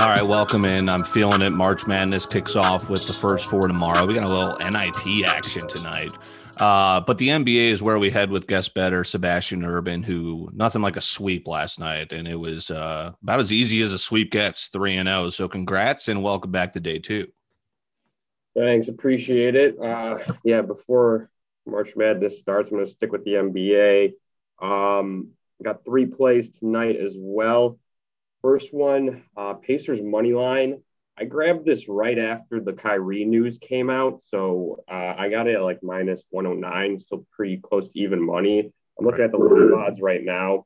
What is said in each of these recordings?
All right, welcome in. I'm feeling it. March Madness kicks off with the first four tomorrow. We got a little NIT action tonight. Uh, but the NBA is where we head with guest better Sebastian Urban, who nothing like a sweep last night, and it was uh, about as easy as a sweep gets, three and zero. So congrats and welcome back to day two. Thanks, appreciate it. Uh, yeah, before March Madness starts, I'm going to stick with the NBA. Um, got three plays tonight as well. First one, uh, Pacers money line. I grabbed this right after the Kyrie news came out, so uh, I got it at like minus 109, still pretty close to even money. I'm looking at the live odds right now.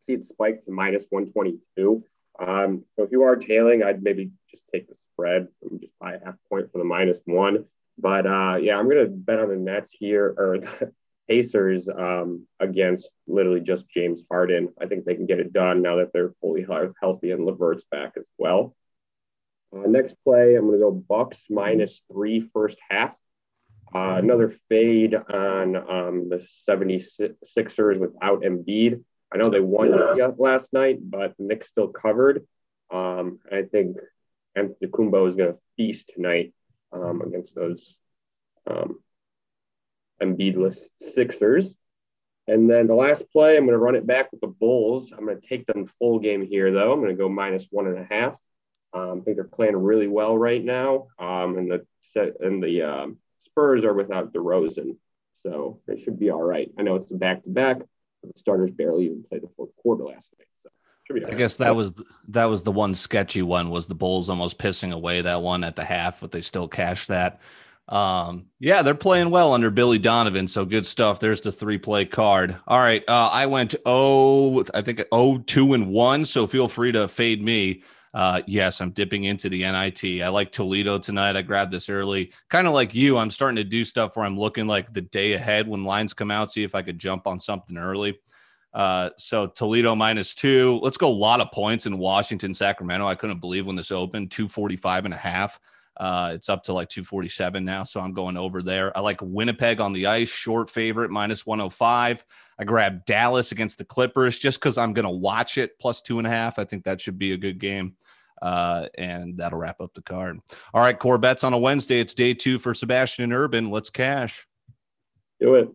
See it spiked to minus 122. Um, so if you are tailing, I'd maybe just take the spread and just buy a half point for the minus one. But uh, yeah, I'm gonna bet on the Nets here or Pacers um, against literally just James Harden. I think they can get it done now that they're fully healthy and LeVert's back as well. Uh, next play, I'm going to go Bucks minus three first half. Uh, another fade on um, the 76ers without Embiid. I know they won last night, but the Knicks still covered. Um, I think Antetokounmpo is going to feast tonight um, against those um, Embiidless Sixers. And then the last play, I'm going to run it back with the Bulls. I'm going to take them full game here, though. I'm going to go minus one and a half. Um, I think they're playing really well right now. Um, and the set and the um, Spurs are without DeRozan, so they should be all right. I know it's a back to back, but the starters barely even played the fourth quarter last night. So I right. guess that was that was the one sketchy one was the Bulls almost pissing away that one at the half, but they still cashed that. Um, yeah, they're playing well under Billy Donovan, so good stuff. There's the three play card. All right, uh, I went oh, I think oh two and one. So feel free to fade me. Uh, yes, I'm dipping into the NIT. I like Toledo tonight. I grabbed this early, kind of like you. I'm starting to do stuff where I'm looking like the day ahead when lines come out, see if I could jump on something early. Uh, so Toledo minus two. Let's go a lot of points in Washington, Sacramento. I couldn't believe when this opened 245 and a half. Uh, it's up to like 247 now, so I'm going over there. I like Winnipeg on the ice, short favorite, minus 105. I grabbed Dallas against the Clippers just because I'm going to watch it, plus two and a half. I think that should be a good game. Uh, and that'll wrap up the card. All right, core bets on a Wednesday. It's day two for Sebastian and Urban. Let's cash. Do it.